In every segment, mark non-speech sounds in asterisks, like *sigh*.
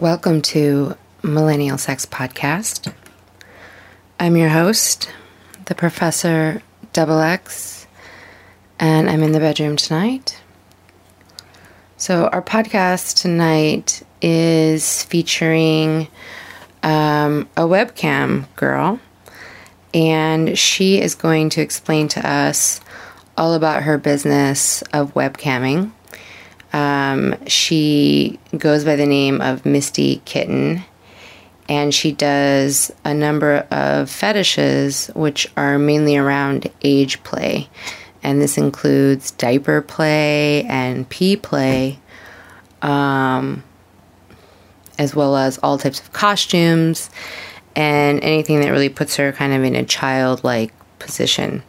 Welcome to Millennial Sex Podcast. I'm your host, the Professor Double X, and I'm in the bedroom tonight. So, our podcast tonight is featuring um, a webcam girl, and she is going to explain to us all about her business of webcamming. Um, she goes by the name of Misty Kitten, and she does a number of fetishes which are mainly around age play. And this includes diaper play and pee play, um, as well as all types of costumes and anything that really puts her kind of in a childlike position.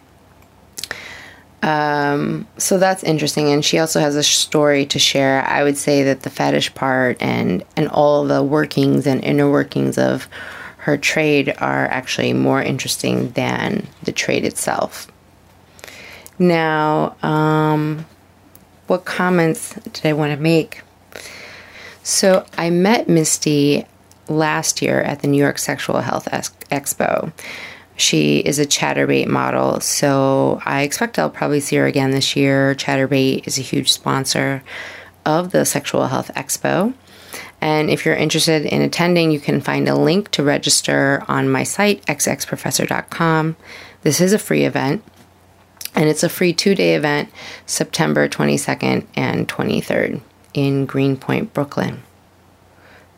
Um, so that's interesting, and she also has a story to share. I would say that the fetish part and and all the workings and inner workings of her trade are actually more interesting than the trade itself. Now, um, what comments did I want to make? So I met Misty last year at the New York Sexual Health Expo. She is a Chaturbate model, so I expect I'll probably see her again this year. Chaturbate is a huge sponsor of the Sexual Health Expo. And if you're interested in attending, you can find a link to register on my site, xxprofessor.com. This is a free event, and it's a free two day event, September 22nd and 23rd in Greenpoint, Brooklyn.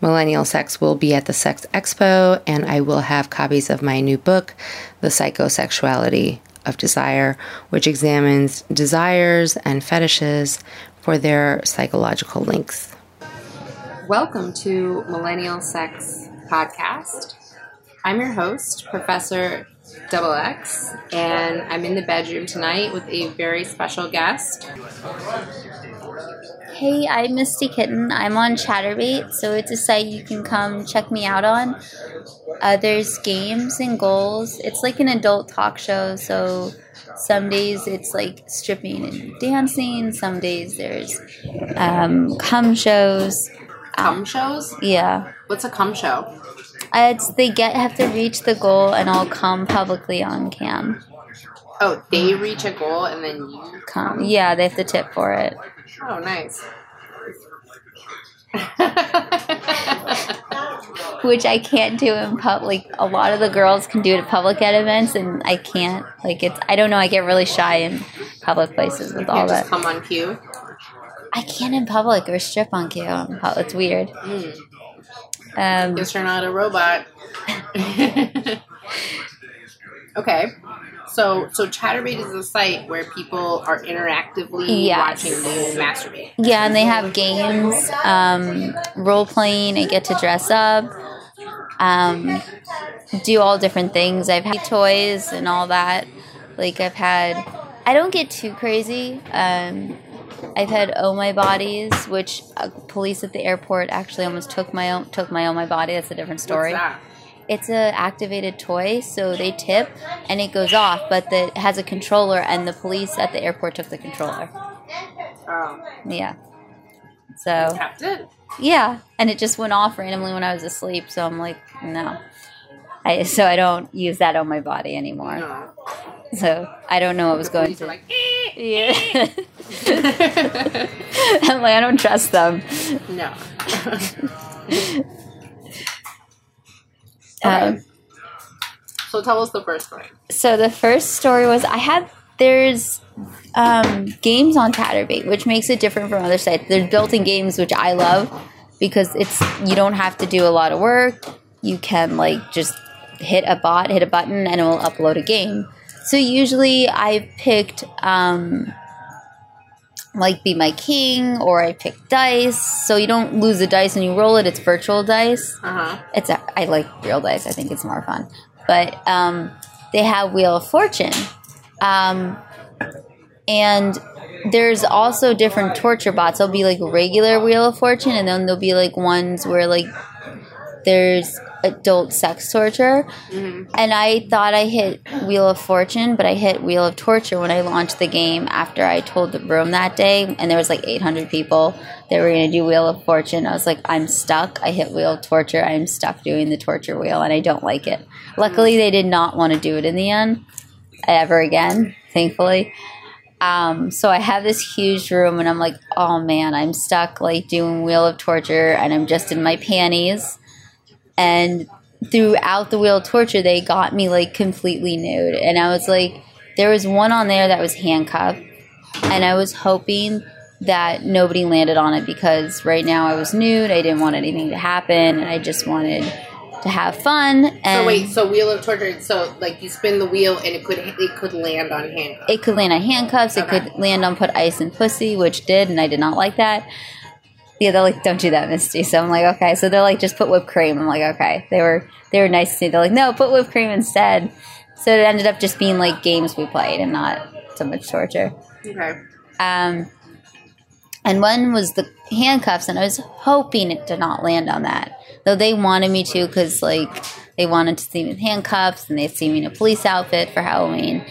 Millennial Sex will be at the Sex Expo, and I will have copies of my new book, The Psychosexuality of Desire, which examines desires and fetishes for their psychological links. Welcome to Millennial Sex Podcast. I'm your host, Professor Double X, and I'm in the bedroom tonight with a very special guest. Hey, I'm Misty Kitten. I'm on Chaturbate, so it's a site you can come check me out on. Uh, there's games and goals. It's like an adult talk show, so some days it's like stripping and dancing. Some days there's um, cum shows. Cum shows? Yeah. What's a cum show? Uh, it's they get have to reach the goal and I'll come publicly on cam. Oh, they reach a goal and then you come. Yeah, they have to tip for it. Oh, nice. *laughs* Which I can't do in public. A lot of the girls can do it at public at events, and I can't. Like it's, I don't know. I get really shy in public places with all that. come on cue. I can't in public or strip on cue. It's weird. Mm. Um, Guess you're not a robot. *laughs* *laughs* okay. So, so Chaturbate is a site where people are interactively yes. watching you masturbate. Yeah, and they have games, um, role playing. I get to dress up, um, do all different things. I've had toys and all that. Like I've had, I don't get too crazy. Um, I've had oh my bodies, which uh, police at the airport actually almost took my own took my oh my body. That's a different story. What's that? It's a activated toy, so they tip and it goes off, but the, it has a controller, and the police at the airport took the controller. Oh. Yeah. So. Tapped it. Yeah, and it just went off randomly when I was asleep. So I'm like, no. I so I don't use that on my body anymore. No. So I don't know what was going to. Like, eh, yeah. Eh, eh. *laughs* I'm like, I don't trust them. No. *laughs* Okay. Um, so tell us the first story. So the first story was I had there's um, games on Chaturbate, which makes it different from other sites. There's built-in games which I love because it's you don't have to do a lot of work. You can like just hit a bot, hit a button, and it will upload a game. So usually I picked um, like Be My King or I pick dice. So you don't lose the dice and you roll it. It's virtual dice. Uh-huh. It's a, I like real dice. I think it's more fun. But um, they have Wheel of Fortune. Um, and there's also different torture bots. There'll be like regular Wheel of Fortune, and then there'll be like ones where like there's adult sex torture. And I thought I hit Wheel of Fortune, but I hit Wheel of Torture when I launched the game after I told the room that day. And there was like 800 people that were going to do Wheel of Fortune. I was like, I'm stuck. I hit Wheel of Torture. I'm stuck doing the torture wheel and I don't like it. Luckily, they did not want to do it in the end ever again, thankfully. Um, so I have this huge room and I'm like, oh man, I'm stuck like doing Wheel of Torture and I'm just in my panties. And throughout the Wheel of Torture, they got me like completely nude. And I was like, there was one on there that was handcuffed. And I was hoping that nobody landed on it because right now I was nude. I didn't want anything to happen and I just wanted to have fun. And So wait, so wheel of torture. So like you spin the wheel and it could it could land on handcuffs. it could land on handcuffs. It could land on put ice and pussy, which did, and I did not like that. Yeah, they're like, "Don't do that, Misty." So I'm like, "Okay." So they're like, "Just put whipped cream." I'm like, "Okay." They were they were nice to me. They're like, "No, put whipped cream instead." So it ended up just being like games we played and not so much torture. Okay. Um, and one was the handcuffs, and I was hoping it did not land on that. Though they wanted me to, because like they wanted to see me in handcuffs, and they'd see me in a police outfit for Halloween.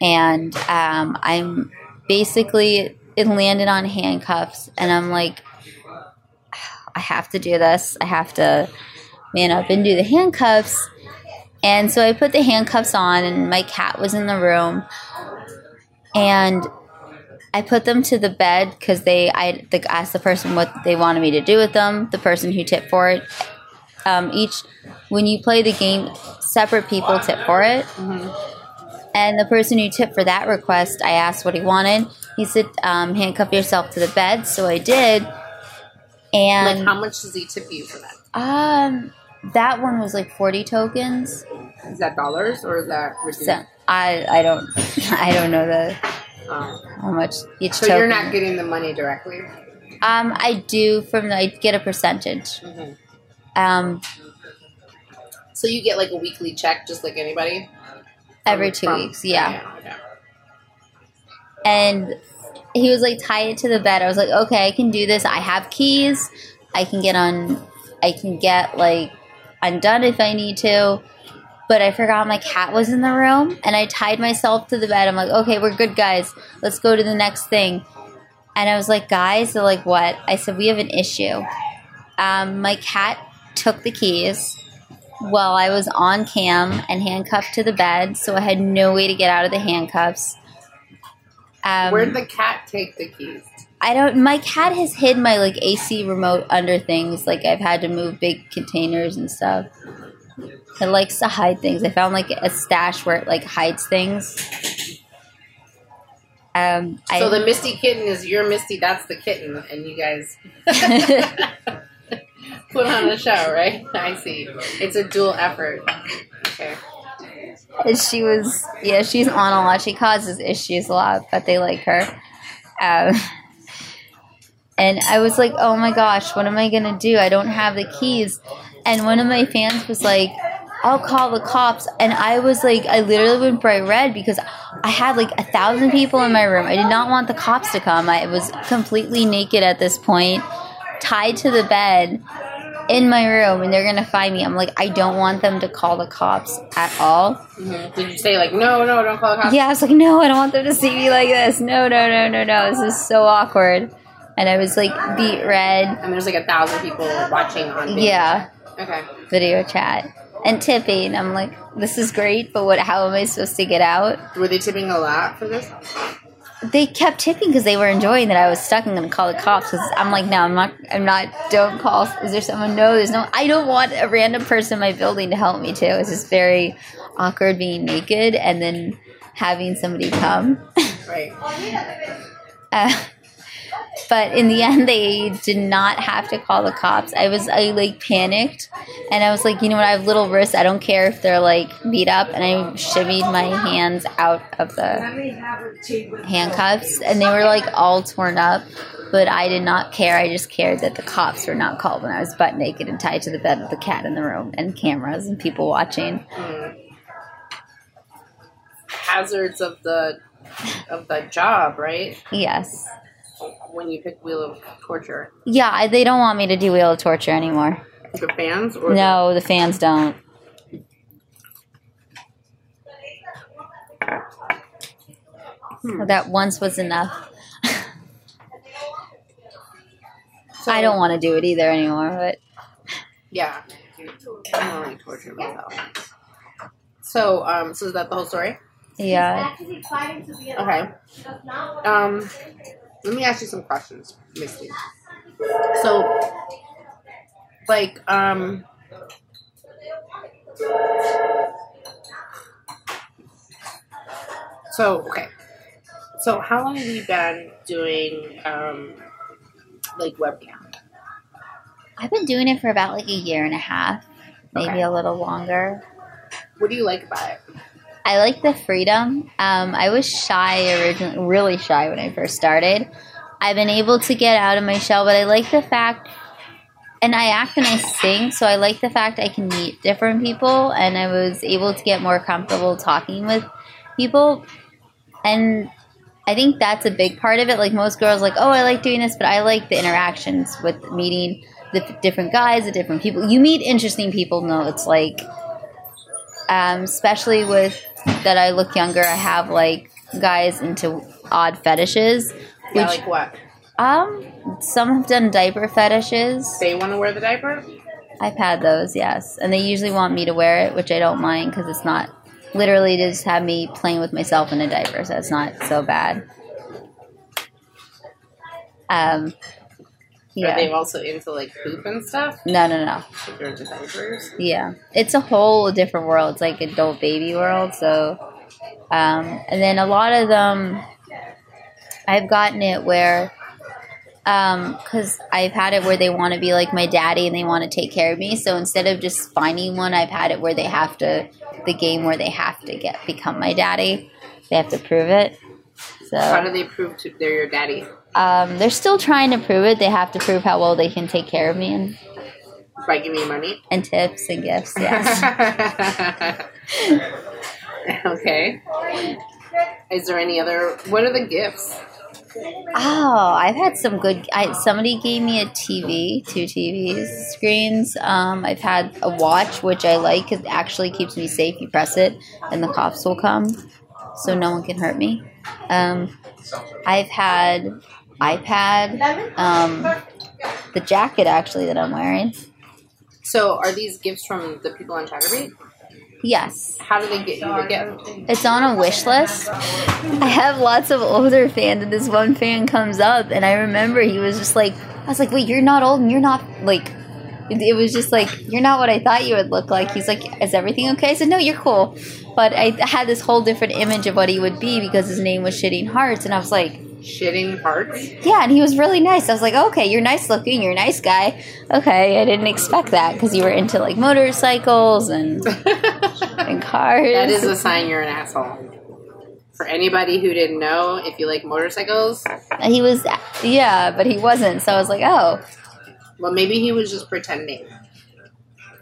And um, I'm basically it landed on handcuffs, and I'm like, I have to do this. I have to man up and do the handcuffs. And so I put the handcuffs on, and my cat was in the room, and I put them to the bed because they I the, asked the person what they wanted me to do with them. The person who tipped for it. Um, each when you play the game, separate people tip for it. And the person who tipped for that request, I asked what he wanted. He said, um, "Handcuff yourself to the bed." So I did. And like how much does he tip you for that? um, that one was like forty tokens. Is that dollars or is that So I I don't *laughs* I don't know the Um, how much each so token. you're not getting the money directly. Um, I do from the, I get a percentage. Mhm. Um, So you get like a weekly check, just like anybody. every two from- weeks, yeah. okay. And he was like, tie it to the bed. I was like, okay, I can do this. I have keys. I can get on. I can get like undone if I need to. But I forgot my cat was in the room, and I tied myself to the bed. I'm like, okay, we're good, guys. Let's go to the next thing. And I was like, guys, they're like, what? I said, we have an issue. Um, my cat took the keys while I was on cam and handcuffed to the bed, so I had no way to get out of the handcuffs. Um, Where'd the cat take the keys? I don't. My cat has hid my like AC remote under things. Like I've had to move big containers and stuff. It likes to hide things. I found like a stash where it like hides things. Um, So I, the Misty kitten is your Misty. That's the kitten, and you guys *laughs* *laughs* put on a show, right? I see. It's a dual effort. Okay. She was yeah she's on a lot. She causes issues a lot, but they like her. Um, and I was like, oh my gosh, what am I gonna do? I don't have the keys. And one of my fans was like, I'll call the cops. And I was like, I literally went bright red because I had like a thousand people in my room. I did not want the cops to come. I was completely naked at this point, tied to the bed in my room, and they're gonna find me. I'm like, I don't want them to call the cops at all. Mhm. Did you say like no, no, don't call the cops? Yeah, I was like, no, I don't want them to see me like this. No, no, no, no, no. This is so awkward. And I was like beet red. And there's like a thousand people watching on. video. Yeah, Okay. video chat and tipping. I'm like, this is great, but what? How am I supposed to get out? Were they tipping a lot for this? They kept tipping because they were enjoying that I was stuck and gonna call the cops. Because I'm like, no, I'm not. I'm not. Don't call. Is there someone? No, there's no. I don't want a random person in my building to help me too. It's just very awkward being naked and then having somebody come. Right. *laughs* Uh, but in the *laughs* end, they did not have to call the cops. I was, I like panicked, and I was like, you know what? I have little wrists. I don't care if they're like beat up, and I shimmied my hands out of the handcuffs, and they were like all torn up. But I did not care. I just cared that the cops were not called when I was butt naked and tied to the bed with the cat in the room and cameras and people watching. Hmm. Hazards of the of the job, right? Yes. When you pick wheel of torture. Yeah, I, they don't want me to do wheel of torture anymore. The fans or No, the fans don't. That once was enough. *laughs* So- I don't want to do it either anymore, but Yeah. I'm already torturing myself. So, um, so is that the whole story? yeah. Okay. Um, let me ask you some questions, Misty. So, like, um, so okay. So, how long have you been doing, um, like webcam? I've been doing it for about like a year and a half, maybe Okay. a little longer. What do you like about it? I like the freedom. Um, I was shy originally, really shy when I first started. I've been able to get out of my shell, but I like the fact, and I act and I sing, so I like the fact I can meet different people, and I was able to get more comfortable talking with people, and I think that's a big part of it. Like most girls, like, oh, I like doing this, but I like the interactions with meeting the different guys, the different people. You meet interesting people. No, it's like um, especially with that I look younger, I have like guys into odd fetishes. Yeah, Which like what? um, some have done diaper fetishes. They want to wear the diaper? I've had those, yes, and they usually want me to wear it, which I don't mind because it's not literally to just have me playing with myself in a diaper, so it's not so bad. Um, Are yeah, they also into like poop and stuff? no, no, no. If they're into diapers? Yeah, it's a whole different world. It's like adult baby world. So, um, and then a lot of them, I've gotten it where, um, because I've had it where they want to be like my daddy and they want to take care of me. So instead of just finding one, I've had it where they have to the game where they have to get become my daddy. They have to prove it. So How do they prove to they're your daddy? Um, they're still trying to prove it. They have to prove how well they can take care of me and, By giving you money? and tips and gifts. *laughs* Yes. okay. Is there any other? What are the gifts? Oh, I've had some good. I, somebody gave me a TV, two TV screens. Um, I've had a watch, which I like because it actually keeps me safe. You press it, and the cops will come, so no one can hurt me. Um, I've had iPad, um, the jacket actually that I'm wearing. So, are these gifts from the people on Chaturbate? Yes, How do they get you the gift? It's on a wish list. I have lots of older fans, and this one fan comes up, and I remember he was just like, I was like, wait, you're not old, and you're not like. It it was just like you're not what I thought you would look like. He's like, "Is everything okay?" I said, "No, you're cool." But I had this whole different image of what he would be because his name was Shitting Hearts, and I was like, Shitting hearts? "Yeah," and he was really nice. I was like, "Okay, you're nice looking. You're a nice guy." Okay, I didn't expect that because you were into like motorcycles and *laughs* and cars. That is a sign you're an asshole. For anybody who didn't know, if you like motorcycles, He was, yeah, but he wasn't. So I was like, oh, well, maybe he was just pretending.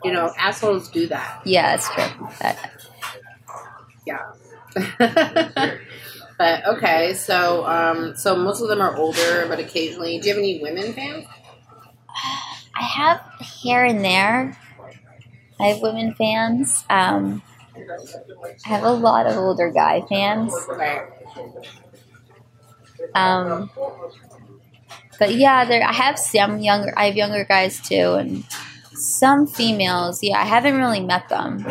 You know, assholes do that. yeah, it's true. That- Yeah. *laughs* but okay, so um, so most of them are older, but occasionally, do you have any women fans? I have here and there. I have women fans. Um, I have a lot of older guy fans. Right. Um, but yeah, there I have some younger. I have younger guys too, and some females. Yeah, I haven't really met them.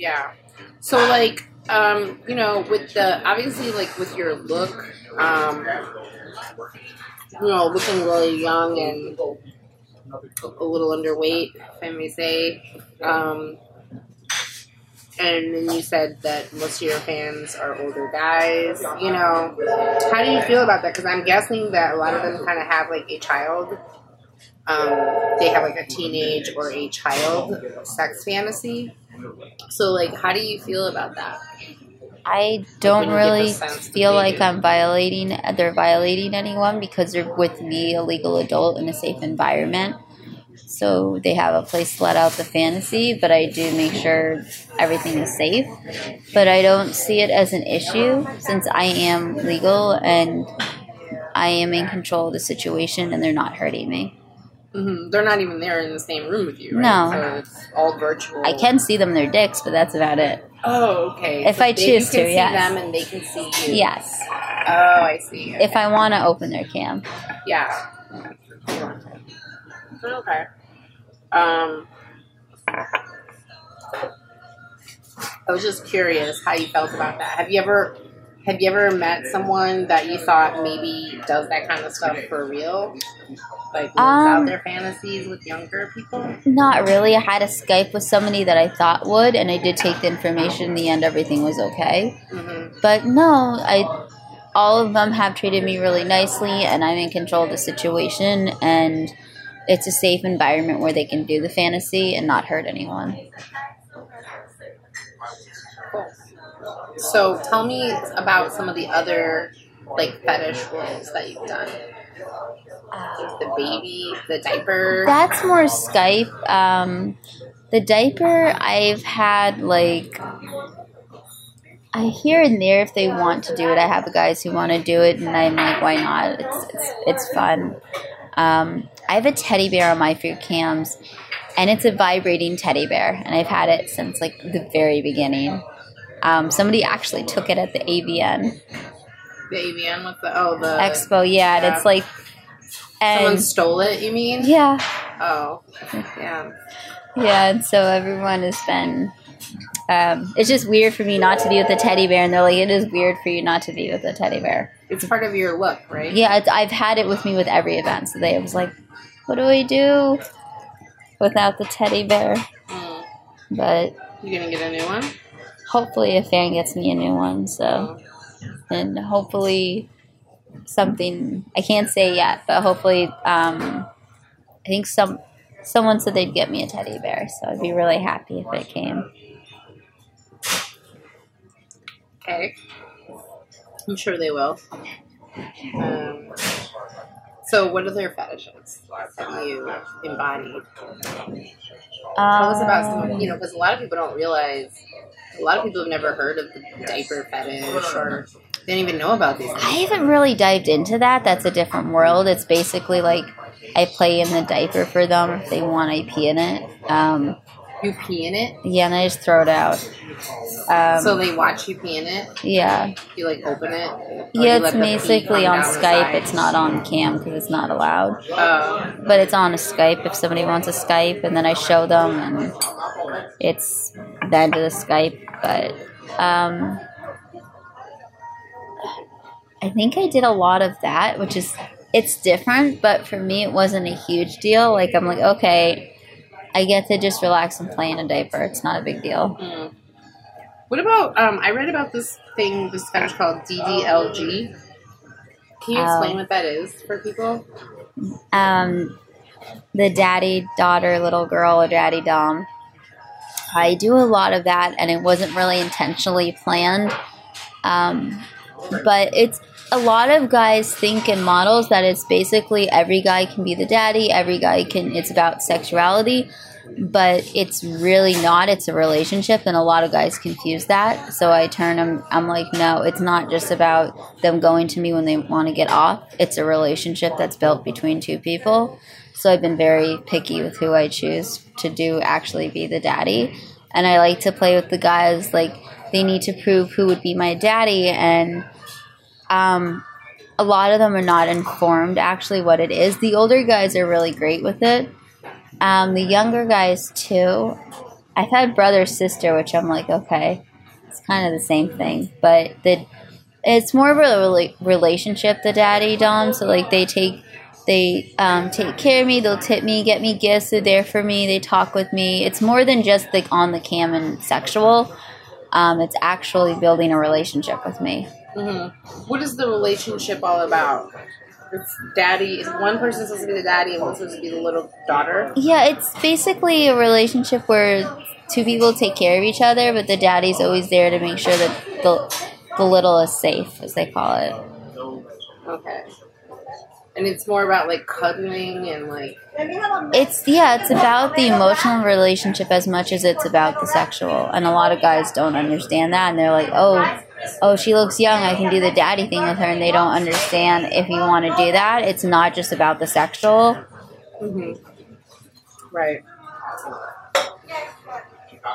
Yeah. So like, um, you know, with the obviously like with your look, um, you know, looking really young and a little underweight, if I may say. Um, and then you said that most of your fans are older guys. You know, how do you feel about that? Because I'm guessing that a lot of them kind of have like a child. Um, they have like a teenage or a child sex fantasy. So, like, how do you feel about that? I don't When you get the really feel like. I'm violating. They're violating anyone because they're with me, a legal adult, in a safe environment. So they have a place to let out the fantasy, but I do make sure everything is safe. But I don't see it as an issue since I am legal and I am in control of the situation and they're not hurting me. Mm-hmm. They're not even there in the same room with you, right? No. So it's all virtual. I can see them their dicks, but that's about it. Oh, okay. If I they, choose you can to, see yes. them and they can see you. Yes. Oh, I see. If I want to open their cam. Yeah. Okay. Um, I was just curious how you felt about that. Have you ever have you ever met someone that you thought maybe does that kind of stuff for real? Like lives out Um, their fantasies with younger people? Not really. I had a Skype with somebody that I thought would, and I did take the information. In the end, everything was okay. Mm-hmm. But no, I. All of them have treated me really nicely, and I'm in control of the situation. And it's a safe environment where they can do the fantasy and not hurt anyone. So tell me about some of the other like fetish roles that you've done. The baby, the diaper. That's more Skype. Um, the diaper, I've had like. I here and there if they want to do it. I have guys who want to do it, and I'm like, why not? It's it's, it's fun. Um, I have a teddy bear on my food cams, and it's a vibrating teddy bear, and I've had it since like the very beginning. Um, somebody actually took it at the AVN The AVN with the oh the Expo, yeah, and it's yeah. like, someone and stole it. You mean? yeah, Oh, yeah. Yeah, and so everyone has been. Um, it's just weird for me not to be with a teddy bear, and they're like, "It is weird for you not to be with a teddy bear." It's part of your look, right? Yeah, it's, I've had it with me with every event, so they was like, "What do we do without the teddy bear?" Mm. But You gonna get a new one? Hopefully, a fan gets me a new one. So, and hopefully, something I can't say yet, but hopefully, um, I think some someone said they'd get me a teddy bear, so I'd be really happy if it came. Okay. I'm sure they will. Um, so, what other fetishes have you embodied? Tell us about some, you know, because a lot of people don't realize, a lot of people have never heard of the diaper fetish or they don't even know about these I haven't really dived into that. That's a different world. It's basically like I play in the diaper for them if they want. I pee in it. Um, You pee in it, yeah, and I just throw it out. Um, so they watch you pee in it. yeah, You like open it. yeah. It's let the pee basically on Skype. It's not on cam because it's not allowed. Oh, But it's on a Skype if somebody wants a Skype, and then I show them, and it's the end of the Skype. But um, I think I did a lot of that, which is it's different, but for me it wasn't a huge deal. Like I'm like, okay, I get to just relax and play in a diaper. It's not a big deal. Mm. What about? Um, I read about this thing, this fetish called DDLG. Can you explain Um, what that is for people? um, the daddy daughter little girl or daddy dom. I do a lot of that, and it wasn't really intentionally planned. Um, but it's a lot of guys think in models that it's basically every guy can be the daddy, every guy can. It's about sexuality, but it's really not. It's a relationship, and a lot of guys confuse that. So I turn them. I'm like, no, it's not just about them going to me when they want to get off. It's a relationship that's built between two people. So I've been very picky with who I choose to do actually be the daddy. And I like to play with the guys like they need to prove who would be my daddy and um a lot of them are not informed actually what it is. The older guys are really great with it. Um, the younger guys too. I've had brother sister, which I'm like, okay, it's kind of the same thing, but the it's more of a rela- relationship. The daddy dom, so like they take they um, take care of me. They'll tip me, get me gifts. They're there for me. They talk with me. It's more than just like on the cam and sexual. Um, it's actually building a relationship with me. Hmm What is the relationship all about? It's daddy. Is one person supposed to be the daddy and one's supposed to be the little daughter? Yeah, it's basically a relationship where two people take care of each other, but the daddy's always there to make sure that the the little is safe, as they call it. Okay. And it's more about like cuddling and like. It's yeah, it's about the emotional relationship as much as it's about the sexual. And a lot of guys don't understand that and they're like, "Oh, oh, she looks young. I can do the daddy thing with her." And they don't understand if you want to do that, it's not just about the sexual. Mm-hmm. Right.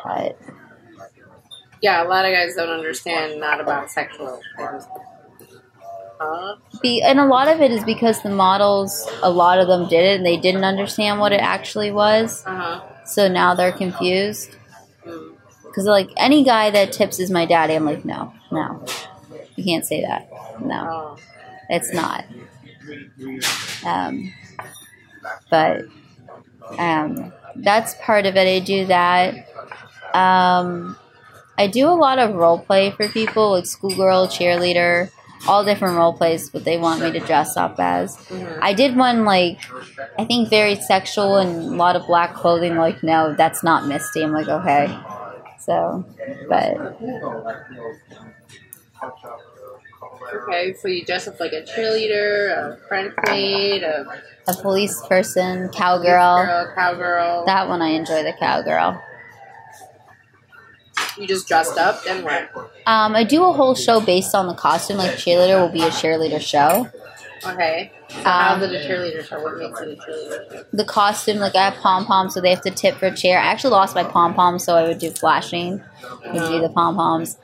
But Yeah, a lot of guys don't understand not about sexual things. Be and a lot of it is because the models, a lot of them did it and they didn't understand what it actually was. Uh huh. So now they're confused. Mm. Because like any guy that tips is my daddy, I'm like, no, no, you can't say that. No, Oh. it's not. Um, but um, that's part of it. I do that. Um, I do a lot of role play for people, like schoolgirl, cheerleader, all different role plays. What they want me to dress up as. Mhm. I did one like I think very sexual and a lot of black clothing. Like, no, that's not Misty. I'm like, okay. So, but Okay, so you dress up like a cheerleader, a French maid, a a police person, cowgirl. girl, cowgirl. That one I enjoy the cowgirl. You just dressed up, and what? Um, I do a whole show based on the costume. Like cheerleader will be a cheerleader show. Okay. So Um, a cheerleader show? What makes it a cheerleader show? The costume, like I have pom poms, so they have to tip for chair. I actually lost my pom poms, so I would do flashing. I would do the pom poms.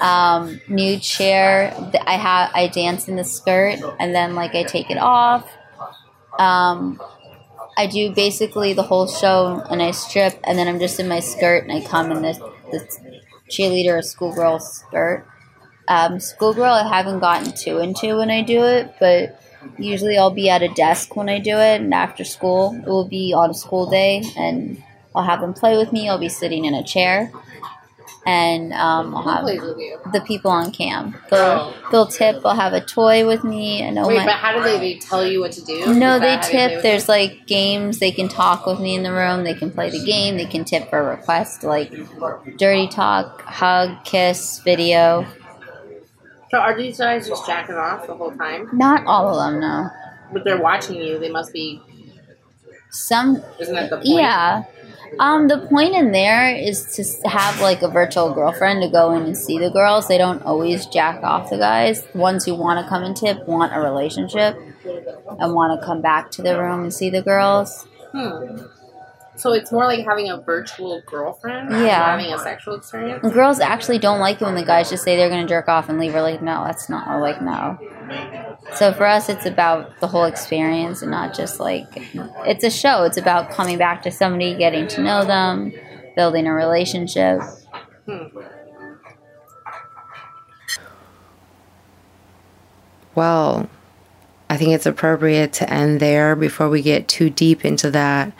Um, nude chair. I have I dance in the skirt, and then like I take it off. Um, I do basically the whole show, and I strip, and then I'm just in my skirt, and I come in this this cheerleader or schoolgirl skirt. Um, schoolgirl, I haven't gotten too into when I do it, but usually I'll be at a desk when I do it, and after school, it will be on a school day, and I'll have them play with me. I'll be sitting in a chair, and um, I'll have plays with you? the people on cam. They'll, they'll tip. I'll have a toy with me, and oh Wait, my. but how do they, they tell you what to do? No, they that how play tip. with There's like games. They can talk with me in the room. They can play the game. They can tip for a request, like dirty talk, hug, kiss, video. So are these guys just jacking off the whole time? Not all of them, no. But they're watching you. They must be. Some, Isn't that the point? yeah. Um, the point in there is to have like a virtual girlfriend to go in and see the girls. They don't always jack off the guys. Ones who want to come and tip want a relationship and want to come back to the room and see the girls. Hmm. So it's more like having a virtual girlfriend. than Yeah. Having a sexual experience. The girls actually don't like it when the guys just say they're going to jerk off and leave. We're like, no, that's not. We're like, no. So for us, it's about the whole experience and not just like it's a show. It's about coming back to somebody, getting to know them, building a relationship. Hmm. Well, I think it's appropriate to end there before we get too deep into that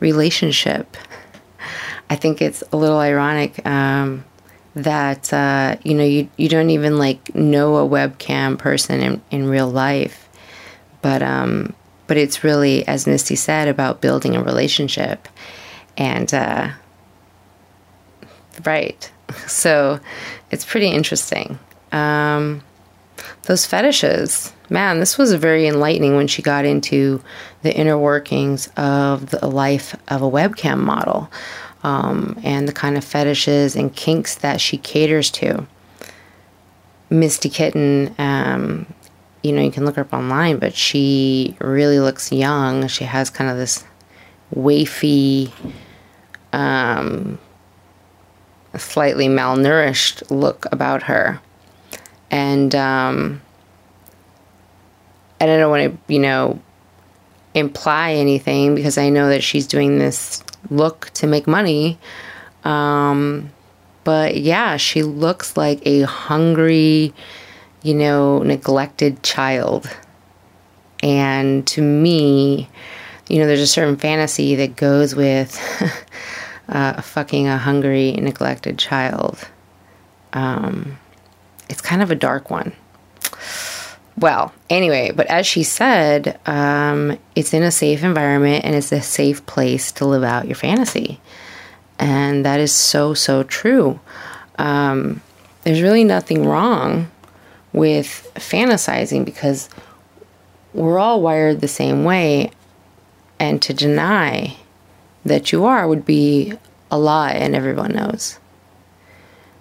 relationship. I think it's a little ironic um, that uh, you know you you don't even like know a webcam person in, in real life, but um, but it's really as Misty said about building a relationship, and uh, right, *laughs* so it's pretty interesting. Um, those fetishes man this was very enlightening when she got into the inner workings of the life of a webcam model um, and the kind of fetishes and kinks that she caters to. Misty kitten um, you know you can look her up online but she really looks young. She has kind of this wafy um, slightly malnourished look about her. And um, and I don't want to, you know, imply anything because I know that she's doing this look to make money. Um, but yeah, she looks like a hungry, you know, neglected child. And to me, you know, there's a certain fantasy that goes with *laughs* uh, fucking a hungry, neglected child. Um, it's kind of a dark one. Well, anyway, but as she said, um, it's in a safe environment and it's a safe place to live out your fantasy. And that is so, so true. Um, there's really nothing wrong with fantasizing because we're all wired the same way. And to deny that you are would be a lie, and everyone knows.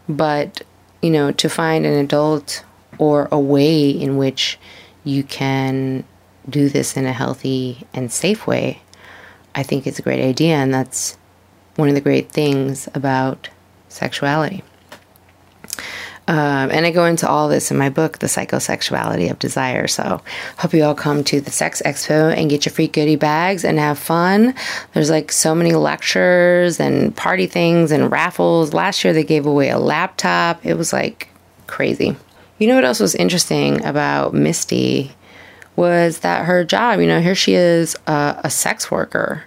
But you know, to find an adult or a way in which you can do this in a healthy and safe way, I think it's a great idea, and that's one of the great things about sexuality. Um, and I go into all this in my book, The Psychosexuality of Desire. So, hope you all come to the Sex Expo and get your free goodie bags and have fun. There's like so many lectures and party things and raffles. Last year they gave away a laptop. It was like crazy. You know what else was interesting about Misty was that her job, you know, here she is a, a sex worker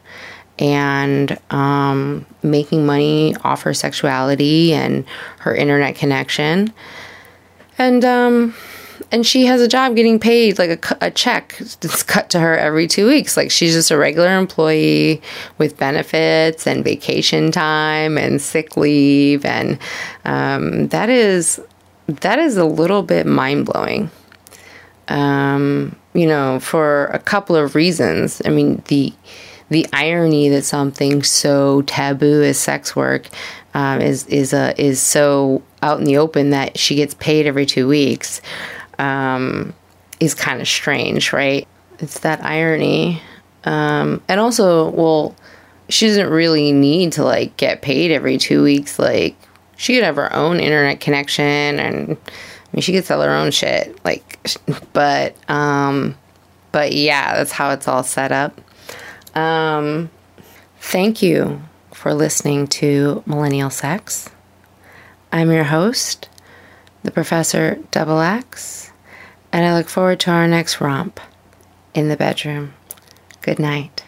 and um, making money off her sexuality and her internet connection. And um, and she has a job getting paid like a, a check that's cut to her every two weeks. Like she's just a regular employee with benefits and vacation time and sick leave, and um, that is that is a little bit mind blowing. Um, you know, for a couple of reasons. I mean the the irony that something so taboo as sex work um, is is a is so out in the open that she gets paid every two weeks um, is kind of strange, right? It's that irony, um, and also, well, she doesn't really need to like get paid every two weeks. Like she could have her own internet connection, and I mean, she could sell her own shit. Like, *laughs* but um, but yeah, that's how it's all set up. Um, thank you for listening to Millennial Sex. I'm your host, the Professor Double X, and I look forward to our next romp in the bedroom. Good night.